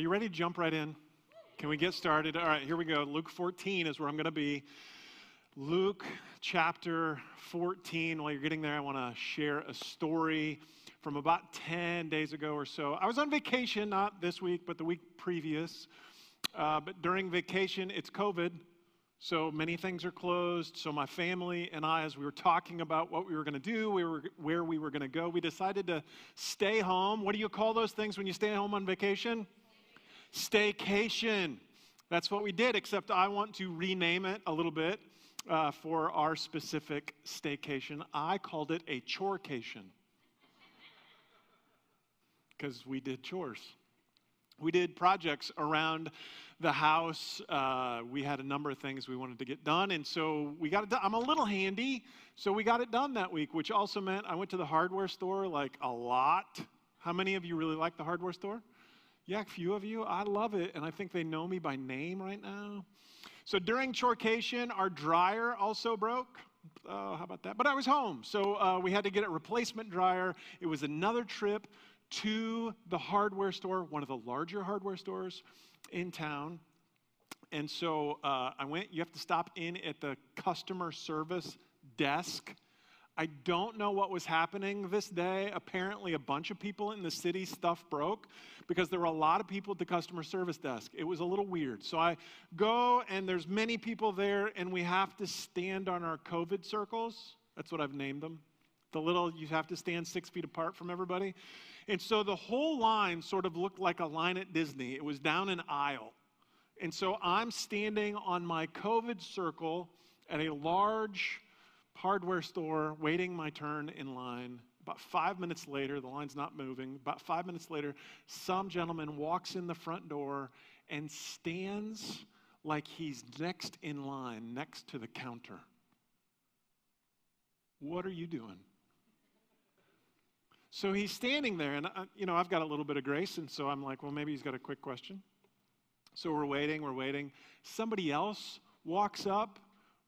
Are you ready to jump right in? Can we get started? All right, here we go. Luke 14 is where I'm going to be. Luke chapter 14. While you're getting there, I want to share a story from about 10 days ago or so. I was on vacation, not this week, but the week previous. Uh, but during vacation, it's COVID. So many things are closed. So my family and I, as we were talking about what we were going to do, we were, where we were going to go, we decided to stay home. What do you call those things when you stay home on vacation? Staycation. That's what we did, except I want to rename it a little bit uh, for our specific staycation. I called it a chorecation because we did chores. We did projects around the house. Uh, we had a number of things we wanted to get done, and so we got it done. I'm a little handy, so we got it done that week, which also meant I went to the hardware store like a lot. How many of you really like the hardware store? Yeah, a few of you. I love it, and I think they know me by name right now. So during chorecation, our dryer also broke. Uh, how about that? But I was home, so uh, we had to get a replacement dryer. It was another trip to the hardware store, one of the larger hardware stores in town. And so uh, I went, you have to stop in at the customer service desk. I don't know what was happening this day. Apparently, a bunch of people in the city stuff broke because there were a lot of people at the customer service desk. It was a little weird. So I go, and there's many people there, and we have to stand on our COVID circles. That's what I've named them. The little, you have to stand six feet apart from everybody. And so the whole line sort of looked like a line at Disney. It was down an aisle. And so I'm standing on my COVID circle at a large hardware store, waiting my turn in line. About five minutes later, the line's not moving. About five minutes later, some gentleman walks in the front door and stands like he's next in line, next to the counter. What are you doing? So he's standing there, and uh, you know, I've got a little bit of grace, and so I'm like, well, maybe he's got a quick question. So we're waiting, we're waiting. Somebody else walks up,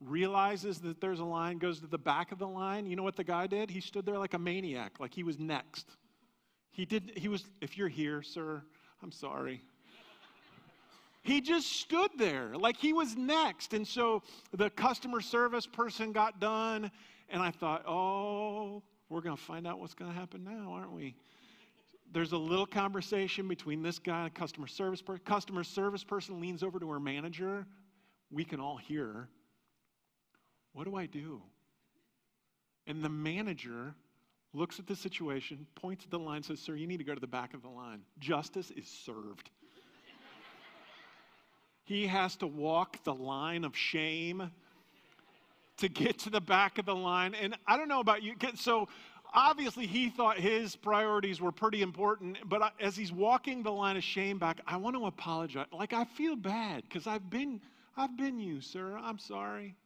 realizes that there's a line, goes to the back of the line. You know what the guy did? He stood there like a maniac, like he was next. He did, he was, if you're here, sir, I'm sorry. He just stood there like he was next. And so the customer service person got done, and I thought, oh, we're going to find out what's going to happen now, aren't we? There's a little conversation between this guy and customer service person. Customer service person leans over to her manager. We can all hear. What do I do? And the manager looks at the situation, points at the line, says, Sir, you need to go to the back of the line. Justice is served. he has to walk the line of shame to get to the back of the line. And I don't know about you. So obviously he thought his priorities were pretty important. But as he's walking the line of shame back, I want to apologize. Like I feel bad because I've been, I've been you, sir. I'm sorry.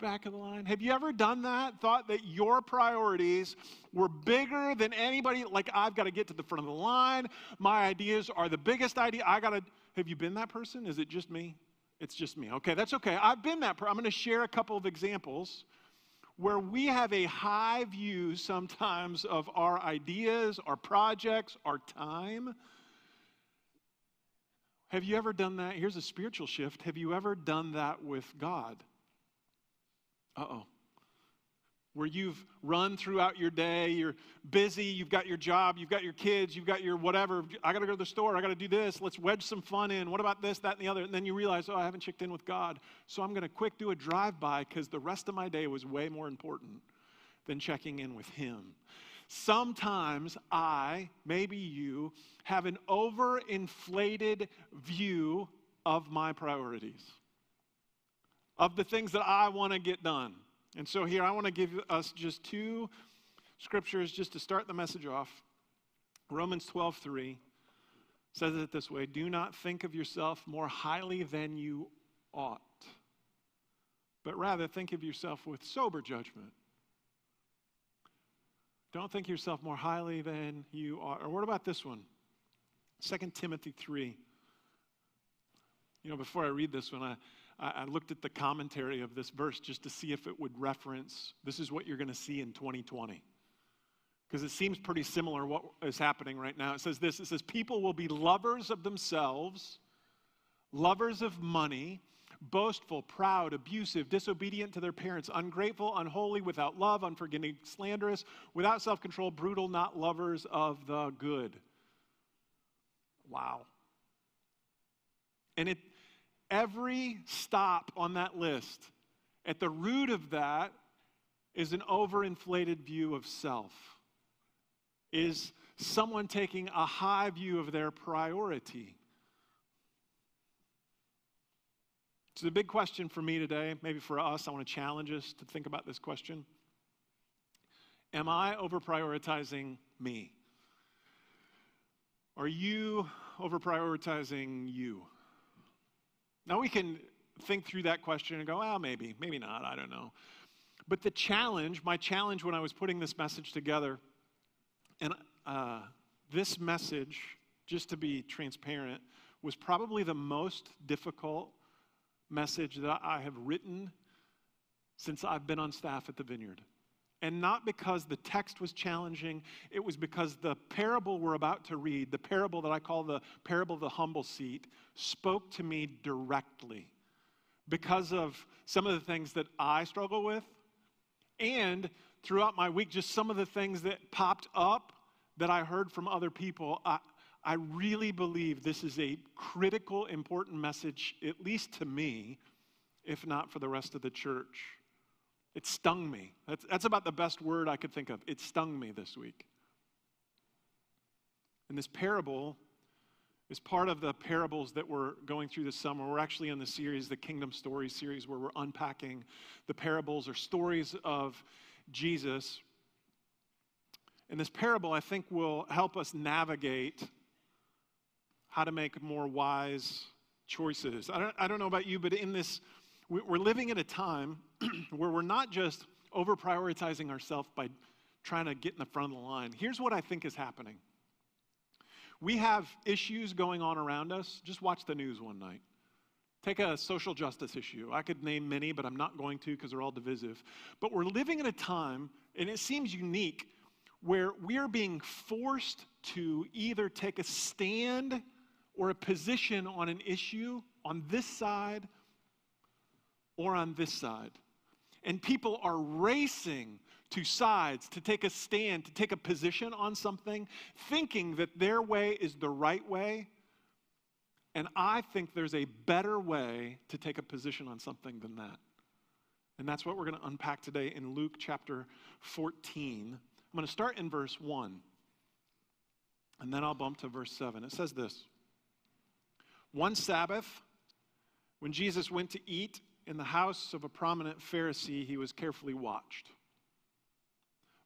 Back of the line. Have you ever done that? Thought that your priorities were bigger than anybody? Like I've got to get to the front of the line. My ideas are the biggest idea. I got to. Have you been that person? Is it just me? It's just me. Okay, that's okay. I've been that. person. I'm going to share a couple of examples where we have a high view sometimes of our ideas, our projects, our time. Have you ever done that? Here's a spiritual shift. Have you ever done that with God? Uh oh where you've run throughout your day, you're busy, you've got your job, you've got your kids, you've got your whatever. I got to go to the store, I got to do this, let's wedge some fun in. What about this, that, and the other? And then you realize, oh, I haven't checked in with God. So I'm going to quick do a drive by because the rest of my day was way more important than checking in with Him. Sometimes I, maybe you, have an overinflated view of my priorities, of the things that I want to get done. And so here I want to give us just two scriptures just to start the message off. Romans 12:3 says it this way, "Do not think of yourself more highly than you ought, but rather think of yourself with sober judgment." Don't think of yourself more highly than you ought. Or what about this one? 2 Timothy 3. You know, before I read this one, I, I, looked at the commentary of this verse just to see if it would reference this is what you're going to see in 2020. because it seems pretty similar what is happening right now. It says this it says, People will be lovers of themselves, lovers of money, boastful, proud, abusive, disobedient to their parents, ungrateful, unholy, without love, unforgiving, slanderous, without self control, brutal, not lovers of the good. Wow. And it, every stop on that list, at the root of that is an overinflated view of self, is someone taking a high view of their priority. So, the big question for me today, maybe for us, I want to challenge us to think about this question Am I over prioritizing me? Are you over prioritizing you? Now, we can think through that question and go, well, maybe, maybe not, I don't know. But the challenge, my challenge when I was putting this message together, and uh, this message, just to be transparent, was probably the most difficult message that I have written since I've been on staff at the Vineyard. And not because the text was challenging, it was because the parable we're about to read, the parable that I call the parable of the humble seat, spoke to me directly because of some of the things that I struggle with. And throughout my week, just some of the things that popped up that I heard from other people. I, I really believe this is a critical, important message, at least to me, if not for the rest of the church. It stung me. That's, that's about the best word I could think of. It stung me this week. And this parable is part of the parables that we're going through this summer. We're actually in the series, the Kingdom Stories series, where we're unpacking the parables or stories of Jesus. And this parable, I think, will help us navigate how to make more wise choices. I don't, I don't know about you, but in this, we're living at a time where we're not just over prioritizing ourselves by trying to get in the front of the line. Here's what I think is happening we have issues going on around us. Just watch the news one night. Take a social justice issue. I could name many, but I'm not going to because they're all divisive. But we're living in a time, and it seems unique, where we are being forced to either take a stand or a position on an issue on this side or on this side. And people are racing to sides to take a stand, to take a position on something, thinking that their way is the right way. And I think there's a better way to take a position on something than that. And that's what we're going to unpack today in Luke chapter 14. I'm going to start in verse 1, and then I'll bump to verse 7. It says this. One Sabbath, when Jesus went to eat in the house of a prominent Pharisee, he was carefully watched.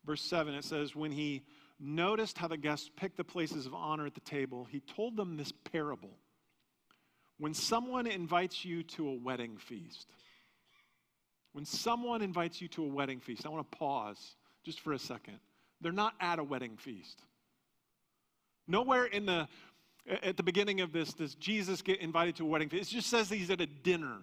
Verse 7, it says, When he noticed how the guests picked the places of honor at the table, he told them this parable. When someone invites you to a wedding feast, when someone invites you to a wedding feast, I want to pause just for a second. They're not at a wedding feast. Nowhere in the at the beginning of this, does Jesus get invited to a wedding feast? It just says he's at a dinner.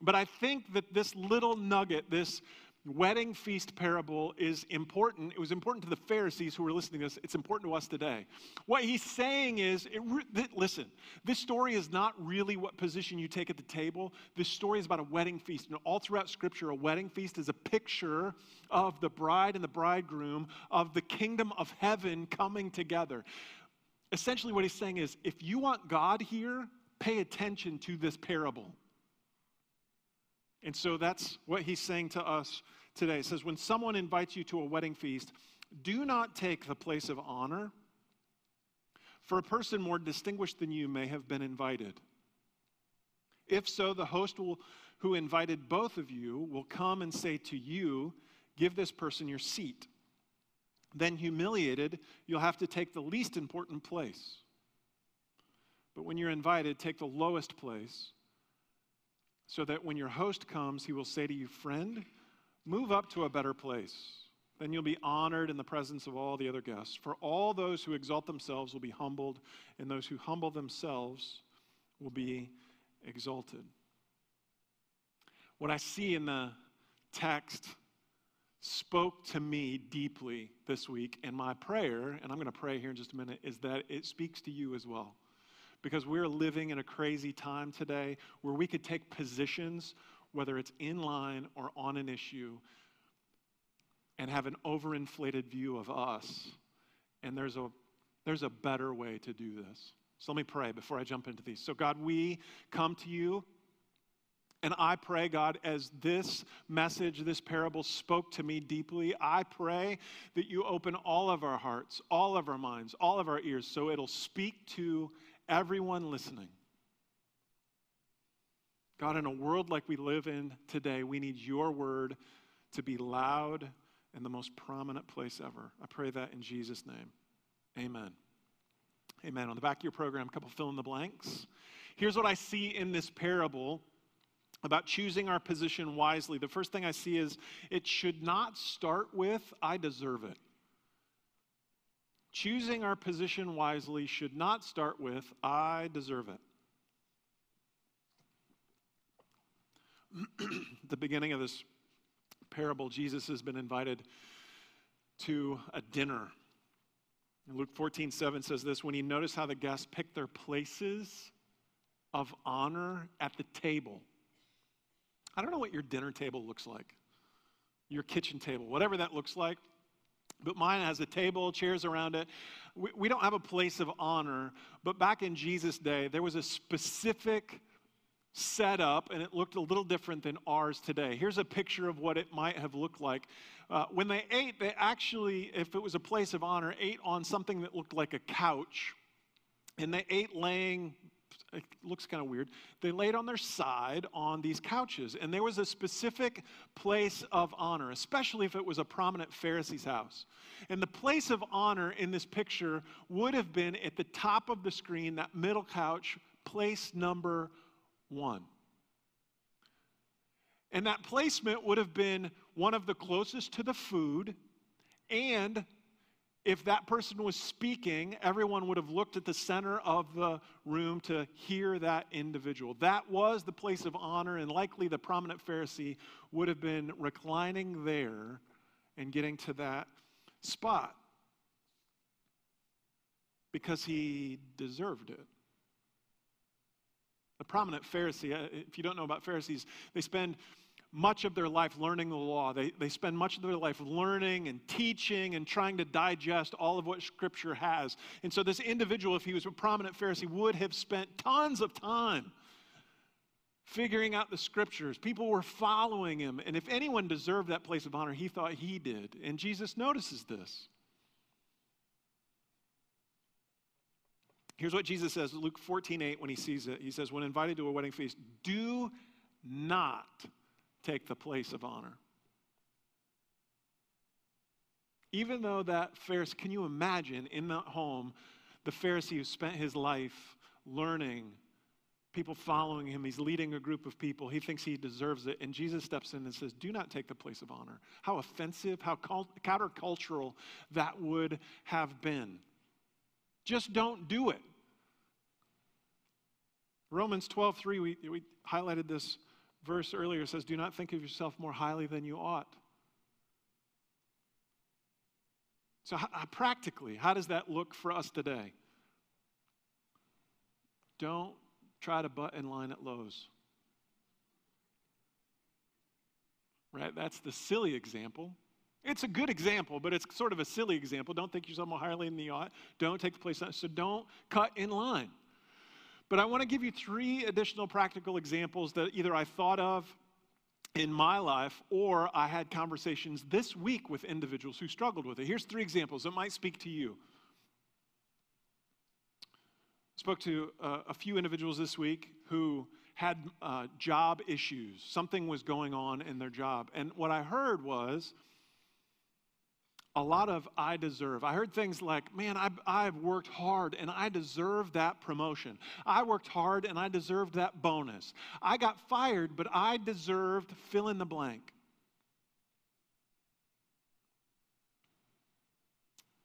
But I think that this little nugget, this wedding feast parable is important. It was important to the Pharisees who were listening to this. It's important to us today. What he's saying is it, listen, this story is not really what position you take at the table. This story is about a wedding feast. And all throughout Scripture, a wedding feast is a picture of the bride and the bridegroom, of the kingdom of heaven coming together essentially what he's saying is if you want God here, pay attention to this parable. And so that's what he's saying to us today. It says, When someone invites you to a wedding feast, do not take the place of honor, for a person more distinguished than you may have been invited. If so, the host will, who invited both of you will come and say to you, Give this person your seat. Then, humiliated, you'll have to take the least important place. But when you're invited, take the lowest place, so that when your host comes, he will say to you, Friend, move up to a better place. Then you'll be honored in the presence of all the other guests. For all those who exalt themselves will be humbled, and those who humble themselves will be exalted. What I see in the text spoke to me deeply this week. And my prayer, and I'm going to pray here in just a minute, is that it speaks to you as well. Because we're living in a crazy time today where we could take positions, whether it's in line or on an issue, and have an overinflated view of us. And there's a, there's a better way to do this. So let me pray before I jump into these. So, God, we come to you and I pray, God, as this message, this parable spoke to me deeply, I pray that you open all of our hearts, all of our minds, all of our ears, so it'll speak to everyone listening. God, in a world like we live in today, we need your word to be loud and the most prominent place ever. I pray that in Jesus' name. Amen. Amen. On the back of your program, a couple fill in the blanks. Here's what I see in this parable about choosing our position wisely, the first thing I see is it should not start with, I deserve it. Choosing our position wisely should not start with, I deserve it. the beginning of this parable, Jesus has been invited to a dinner. Luke 14, 7 says this when he noticed how the guests picked their places of honor at the table. I don't know what your dinner table looks like, your kitchen table, whatever that looks like. But mine has a table, chairs around it. We, we don't have a place of honor, but back in Jesus' day, there was a specific setup, and it looked a little different than ours today. Here's a picture of what it might have looked like. Uh, when they ate, they actually, if it was a place of honor, ate on something that looked like a couch. And they ate laying it looks kind of weird. They laid on their side on these couches, and there was a specific place of honor, especially if it was a prominent Pharisee's house. And the place of honor in this picture would have been at the top of the screen, that middle couch, place number one. And that placement would have been one of the closest to the food and if that person was speaking, everyone would have looked at the center of the room to hear that individual. That was the place of honor, and likely the prominent Pharisee would have been reclining there and getting to that spot because he deserved it. The prominent Pharisee, uh, if you don't know about Pharisees, they spend much of their life learning the law. They, they spend much of their life learning and teaching and trying to digest all of what Scripture has. And so, this individual, if he was a prominent Pharisee, would have spent tons of time figuring out the Scriptures. People were following him. And if anyone deserved that place of honor, he thought he did. And Jesus notices this. Here's what Jesus says, Luke 14, 8, when he sees it. He says, When invited to a wedding feast, do not take the place of honor. Even though that Pharisee, can you imagine in that home the Pharisee who spent his life learning, people following him, he's leading a group of people, he thinks he deserves it, and Jesus steps in and says, Do not take the place of honor. How offensive, how countercultural that would have been. Just don't do it. Romans 12, 3, we, we highlighted this verse earlier says, Do not think of yourself more highly than you ought. So, how, uh, practically, how does that look for us today? Don't try to butt in line at Lowe's. Right? That's the silly example. It's a good example, but it's sort of a silly example. Don't think yourself more highly than you ought. Don't take the place. So don't cut in line. But I want to give you three additional practical examples that either I thought of in my life or I had conversations this week with individuals who struggled with it. Here's three examples that might speak to you. Spoke to uh, a few individuals this week who had uh, job issues. Something was going on in their job. And what I heard was, a lot of I deserve. I heard things like, man, I've, I've worked hard and I deserve that promotion. I worked hard and I deserved that bonus. I got fired, but I deserved fill in the blank.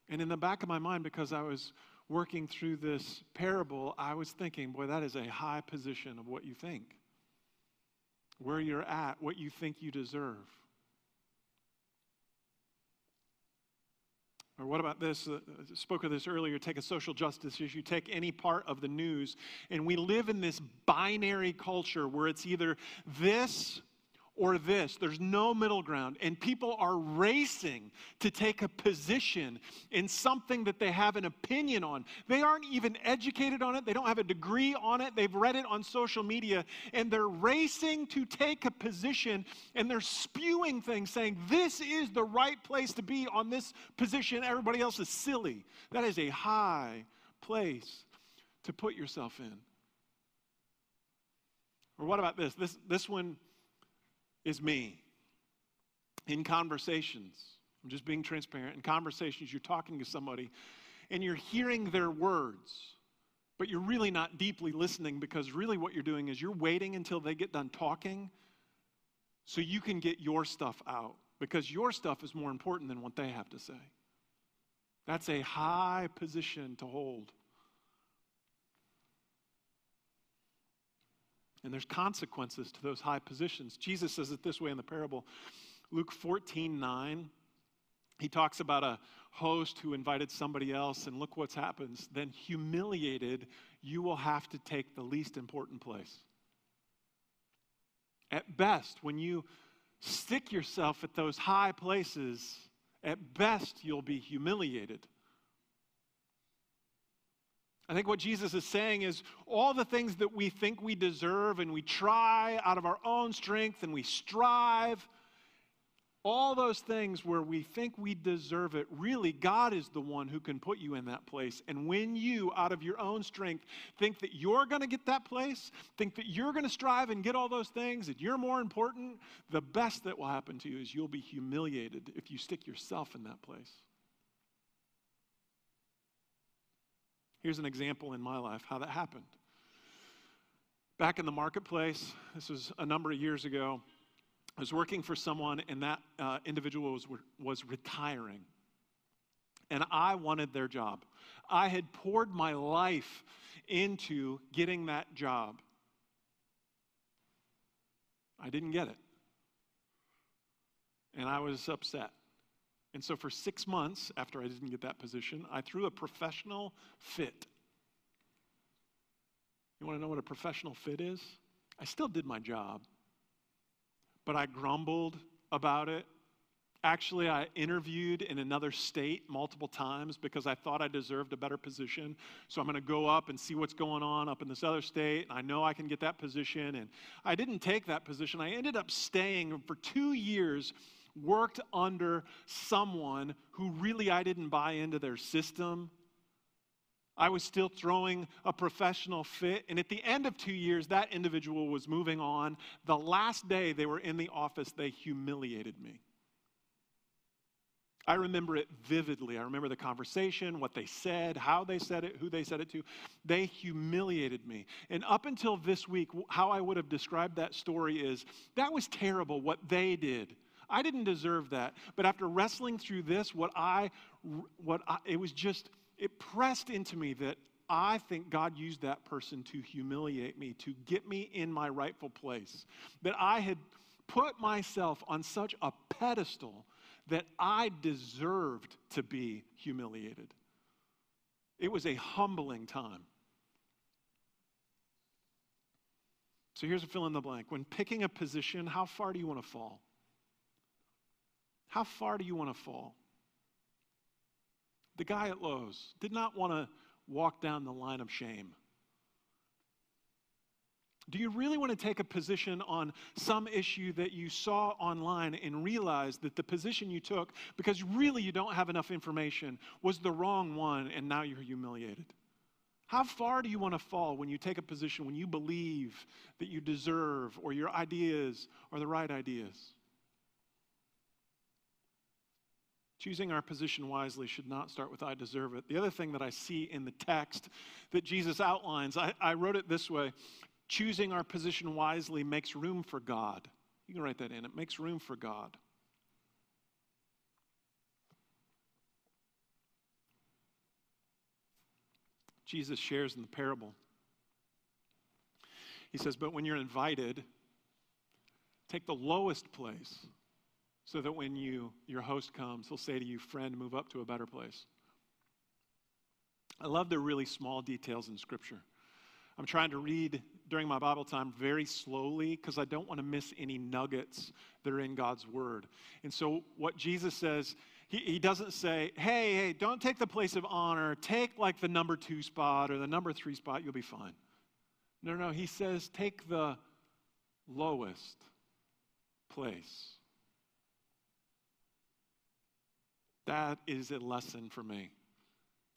And in the back of my mind, because I was working through this parable, I was thinking, boy, that is a high position of what you think, where you're at, what you think you deserve. Or what about this? Uh, I spoke of this earlier. Take a social justice issue, take any part of the news, and we live in this binary culture where it's either this or this. There's no middle ground. And people are racing to take a position in something that they have an opinion on. They aren't even educated on it, they don't have a degree on it. They've read it on social media, and they're racing to take a position and they're spewing things saying, This is the right place to be on this position. Everybody else is silly. That is a high place to put yourself in. Or what about this? This, this one is me. In conversations, I'm just being transparent. In conversations, you're talking to somebody and you're hearing their words, but you're really not deeply listening because really what you're doing is you're waiting until they get done talking so you can get your stuff out because your stuff is more important than what they have to say. That's a high position to hold. And there's consequences to those high positions. Jesus says it this way in the parable Luke 14 9. He talks about a host who invited somebody else, and look what happens. Then, humiliated, you will have to take the least important place. At best, when you stick yourself at those high places, at best, you'll be humiliated. I think what Jesus is saying is all the things that we think we deserve and we try out of our own strength and we strive, all those things where we think we deserve it, really, God is the one who can put you in that place. And when you, out of your own strength, think that you're going to get that place, think that you're going to strive and get all those things, that you're more important, the best that will happen to you is you'll be humiliated if you stick yourself in that place. Here's an example in my life how that happened. Back in the marketplace, this was a number of years ago, I was working for someone, and that uh, individual was, was retiring. And I wanted their job. I had poured my life into getting that job. I didn't get it. And I was upset. And so, for six months after I didn't get that position, I threw a professional fit. You want to know what a professional fit is? I still did my job, but I grumbled about it. Actually, I interviewed in another state multiple times because I thought I deserved a better position. So I'm going to go up and see what's going on up in this other state. I know I can get that position. And I didn't take that position. I ended up staying for two years worked under someone who really I didn't buy into their system. I was still throwing a professional fit. And at the end of two years, that individual was moving on. The last day they were in the office, they humiliated me. I remember it vividly. I remember the conversation, what they said, how they said it, who they said it to. They humiliated me. And up until this week, how I would have described that story is that was terrible what they did. I didn't deserve that. But after wrestling through this, what I, what I, it was just, it pressed into me that I think God used that person to humiliate me, to get me in my rightful place. That I had put myself on such a pedestal that I deserved to be humiliated. It was a humbling time. So here's a fill in the blank. When picking a position, how far do you want to fall? How far do you want to fall? The guy at Lowe's did not want to walk down the line of shame. Do you really want to take a position on some issue that you saw online and realize that the position you took, because really you don't have enough information, was the wrong one and now you're humiliated? How far do you want to fall when you take a position when you believe that you deserve or your ideas are the right ideas? Choosing our position wisely should not start with I deserve it. The other thing that I see in the text that Jesus outlines, I, I wrote it this way choosing our position wisely makes room for God. You can write that in. It makes room for God. Jesus shares in the parable. He says, But when you're invited, take the lowest place so that when you, your host comes, he'll say to you, Friend, move up to a better place. I love the really small details in Scripture. I'm trying to read during my Bible time very slowly because I don't want to miss any nuggets that are in God's Word. And so, what Jesus says, he, he doesn't say, hey, hey, don't take the place of honor. Take like the number two spot or the number three spot, you'll be fine. No, no, he says, take the lowest place. That is a lesson for me.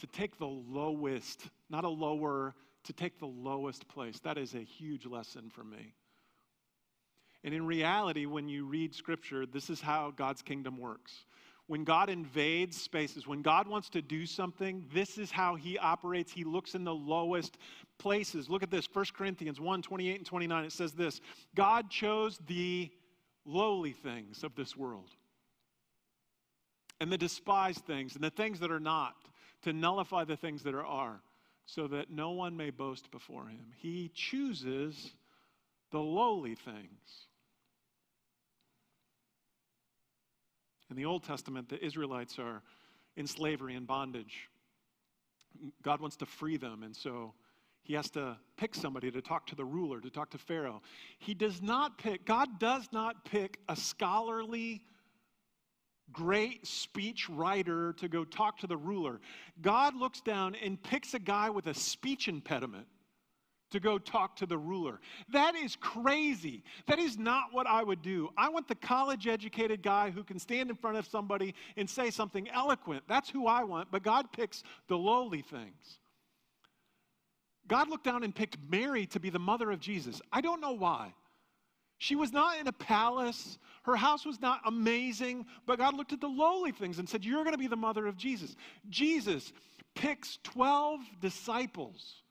To take the lowest, not a lower, to take the lowest place. That is a huge lesson for me. And in reality, when you read scripture, this is how God's kingdom works. When God invades spaces, when God wants to do something, this is how he operates. He looks in the lowest places. Look at this 1 Corinthians 1 28 and 29. It says this God chose the lowly things of this world and the despised things and the things that are not to nullify the things that are, are so that no one may boast before him. He chooses the lowly things. In the Old Testament, the Israelites are in slavery and bondage. God wants to free them, and so he has to pick somebody to talk to the ruler, to talk to Pharaoh. He does not pick, God does not pick a scholarly, great speech writer to go talk to the ruler. God looks down and picks a guy with a speech impediment to go talk to the ruler. That is crazy. That is not what I would do. I want the college educated guy who can stand in front of somebody and say something eloquent. That's who I want, but God picks the lowly things. God looked down and picked Mary to be the mother of Jesus. I don't know why. She was not in a palace. Her house was not amazing, but God looked at the lowly things and said, You're going to be the mother of Jesus. Jesus picks 12 disciples.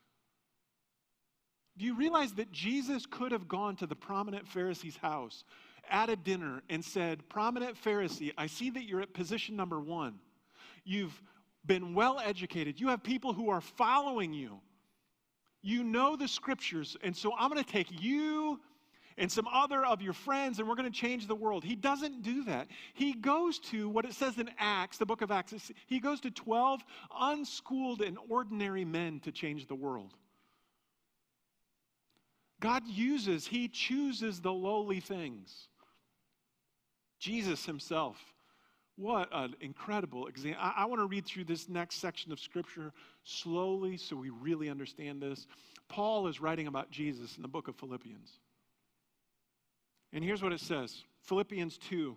Do you realize that Jesus could have gone to the prominent Pharisee's house at a dinner and said, Prominent Pharisee, I see that you're at position number one. You've been well educated, you have people who are following you. You know the scriptures, and so I'm going to take you and some other of your friends, and we're going to change the world. He doesn't do that. He goes to what it says in Acts, the book of Acts, he goes to 12 unschooled and ordinary men to change the world. God uses, He chooses the lowly things. Jesus Himself. What an incredible example. I, I want to read through this next section of Scripture slowly so we really understand this. Paul is writing about Jesus in the book of Philippians. And here's what it says Philippians 2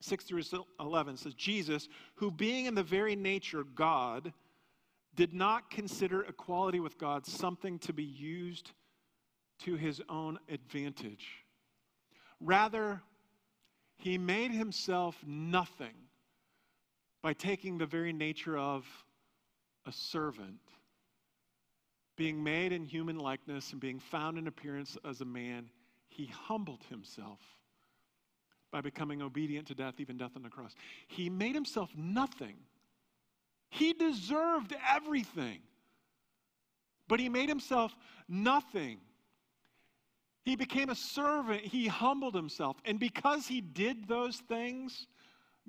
6 through 11 says, Jesus, who being in the very nature God, did not consider equality with God something to be used to his own advantage. Rather, he made himself nothing by taking the very nature of a servant, being made in human likeness and being found in appearance as a man he humbled himself by becoming obedient to death, even death on the cross. He made himself nothing. He deserved everything, but he made himself nothing. He became a servant. He humbled himself. And because he did those things,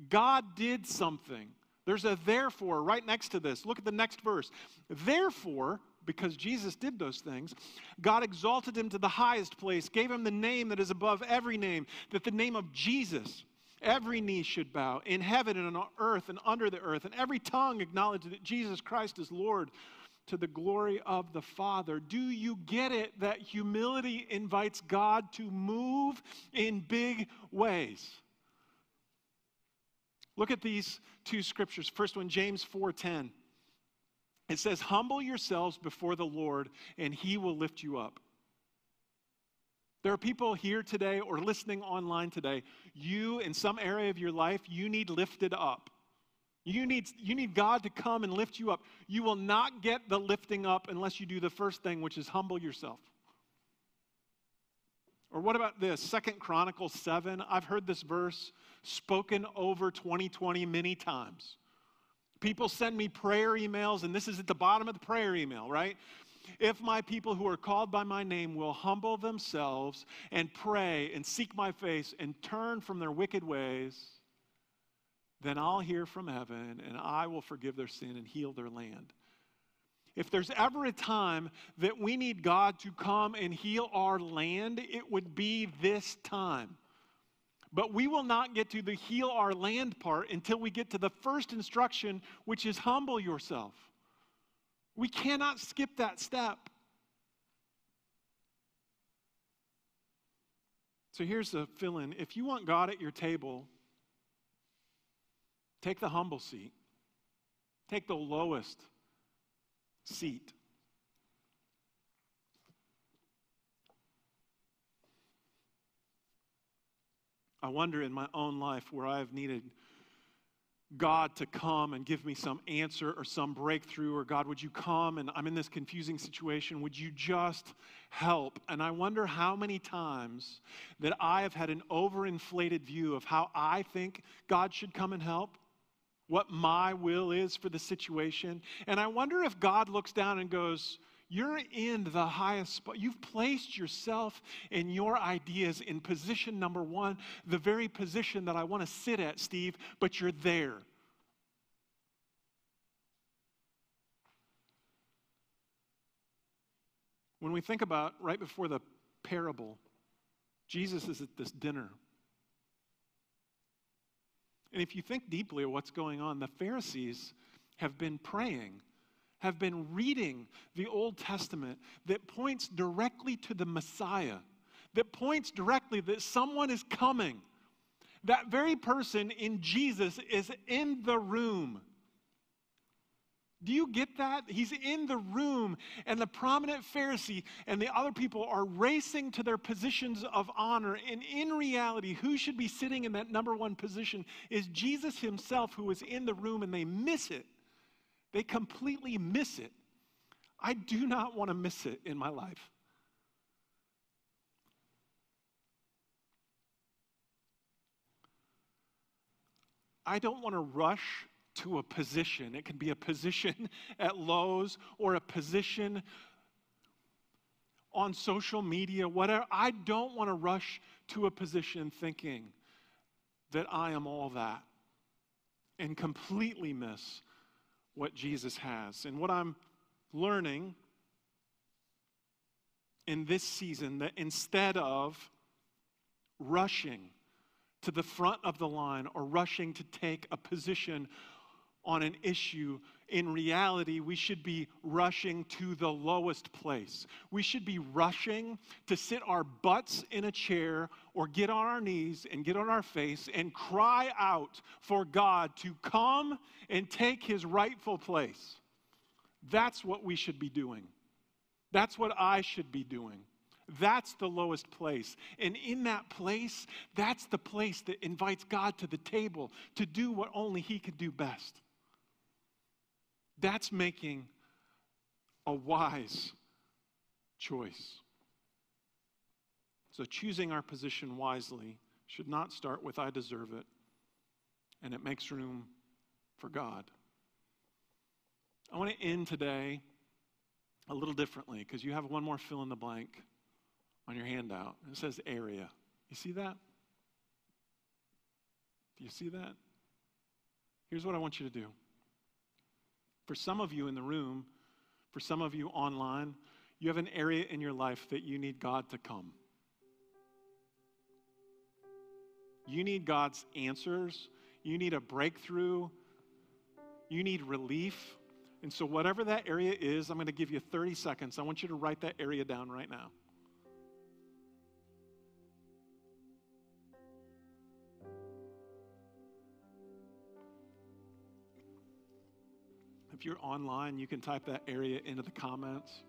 God did something. There's a therefore right next to this. Look at the next verse. Therefore, because Jesus did those things, God exalted him to the highest place, gave him the name that is above every name, that the name of Jesus, every knee should bow in heaven and on earth and under the earth, and every tongue acknowledge that Jesus Christ is Lord to the glory of the Father. Do you get it that humility invites God to move in big ways? Look at these two scriptures. First one, James 4:10. It says, Humble yourselves before the Lord, and he will lift you up. There are people here today or listening online today. You, in some area of your life, you need lifted up. You need, you need God to come and lift you up. You will not get the lifting up unless you do the first thing, which is humble yourself. Or what about this? Second Chronicles 7. I've heard this verse spoken over 2020 many times. People send me prayer emails, and this is at the bottom of the prayer email, right? If my people who are called by my name will humble themselves and pray and seek my face and turn from their wicked ways, then I'll hear from heaven and I will forgive their sin and heal their land. If there's ever a time that we need God to come and heal our land, it would be this time. But we will not get to the heal our land part until we get to the first instruction, which is humble yourself. We cannot skip that step. So here's a fill in. If you want God at your table, take the humble seat, take the lowest seat. I wonder in my own life where I have needed God to come and give me some answer or some breakthrough, or God, would you come and I'm in this confusing situation? Would you just help? And I wonder how many times that I have had an overinflated view of how I think God should come and help, what my will is for the situation. And I wonder if God looks down and goes, you're in the highest spot. You've placed yourself and your ideas in position number one, the very position that I want to sit at, Steve, but you're there. When we think about right before the parable, Jesus is at this dinner. And if you think deeply of what's going on, the Pharisees have been praying have been reading the Old Testament that points directly to the Messiah, that points directly that someone is coming. That very person in Jesus is in the room. Do you get that? He's in the room, and the prominent Pharisee and the other people are racing to their positions of honor. And in reality, who should be sitting in that number one position is Jesus himself, who is in the room, and they miss it. They completely miss it. I do not want to miss it in my life. I don't want to rush to a position. It can be a position at Lowe's or a position on social media, whatever. I don't want to rush to a position thinking that I am all that and completely miss what Jesus has. And what I'm learning in this season that instead of rushing to the front of the line or rushing to take a position on an issue, in reality, we should be rushing to the lowest place. We should be rushing to sit our butts in a chair or get on our knees and get on our face and cry out for God to come and take his rightful place. That's what we should be doing. That's what I should be doing. That's the lowest place. And in that place, that's the place that invites God to the table to do what only He can do best. That's making a wise choice. So, choosing our position wisely should not start with, I deserve it, and it makes room for God. I want to end today a little differently because you have one more fill in the blank on your handout. It says area. You see that? Do you see that? Here's what I want you to do. For some of you in the room, for some of you online, you have an area in your life that you need God to come. You need God's answers. You need a breakthrough. You need relief. And so, whatever that area is, I'm going to give you 30 seconds. I want you to write that area down right now. If you're online, you can type that area into the comments.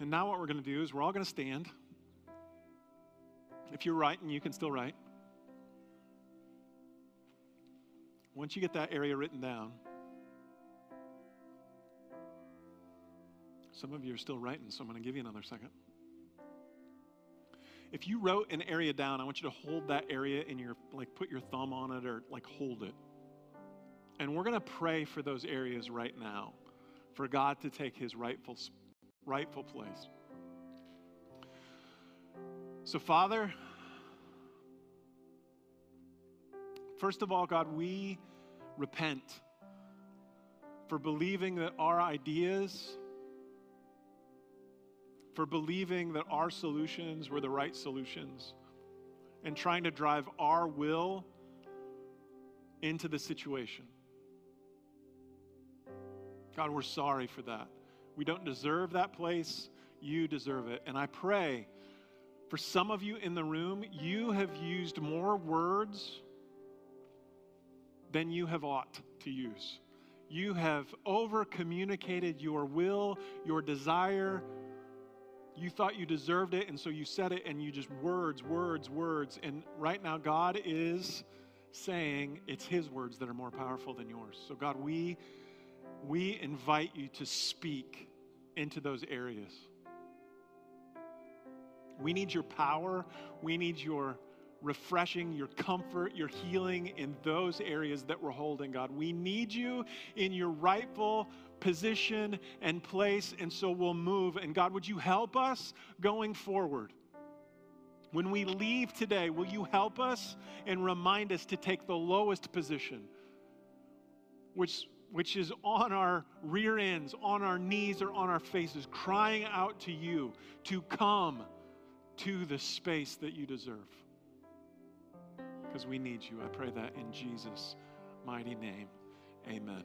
And now, what we're going to do is we're all going to stand. If you're writing, you can still write. Once you get that area written down, some of you are still writing, so I'm going to give you another second. If you wrote an area down, I want you to hold that area in your, like, put your thumb on it or, like, hold it. And we're going to pray for those areas right now for God to take his rightful, rightful place. So, Father, first of all, God, we repent for believing that our ideas, for believing that our solutions were the right solutions, and trying to drive our will into the situation. God, we're sorry for that. We don't deserve that place. You deserve it. And I pray for some of you in the room, you have used more words than you have ought to use. You have over communicated your will, your desire. You thought you deserved it, and so you said it, and you just words, words, words. And right now, God is saying it's His words that are more powerful than yours. So, God, we, we invite you to speak into those areas. We need your power. We need your refreshing, your comfort, your healing in those areas that we're holding, God. We need you in your rightful position and place, and so we'll move. And God, would you help us going forward? When we leave today, will you help us and remind us to take the lowest position, which, which is on our rear ends, on our knees, or on our faces, crying out to you to come to the space that you deserve? Because we need you. I pray that in Jesus' mighty name. Amen.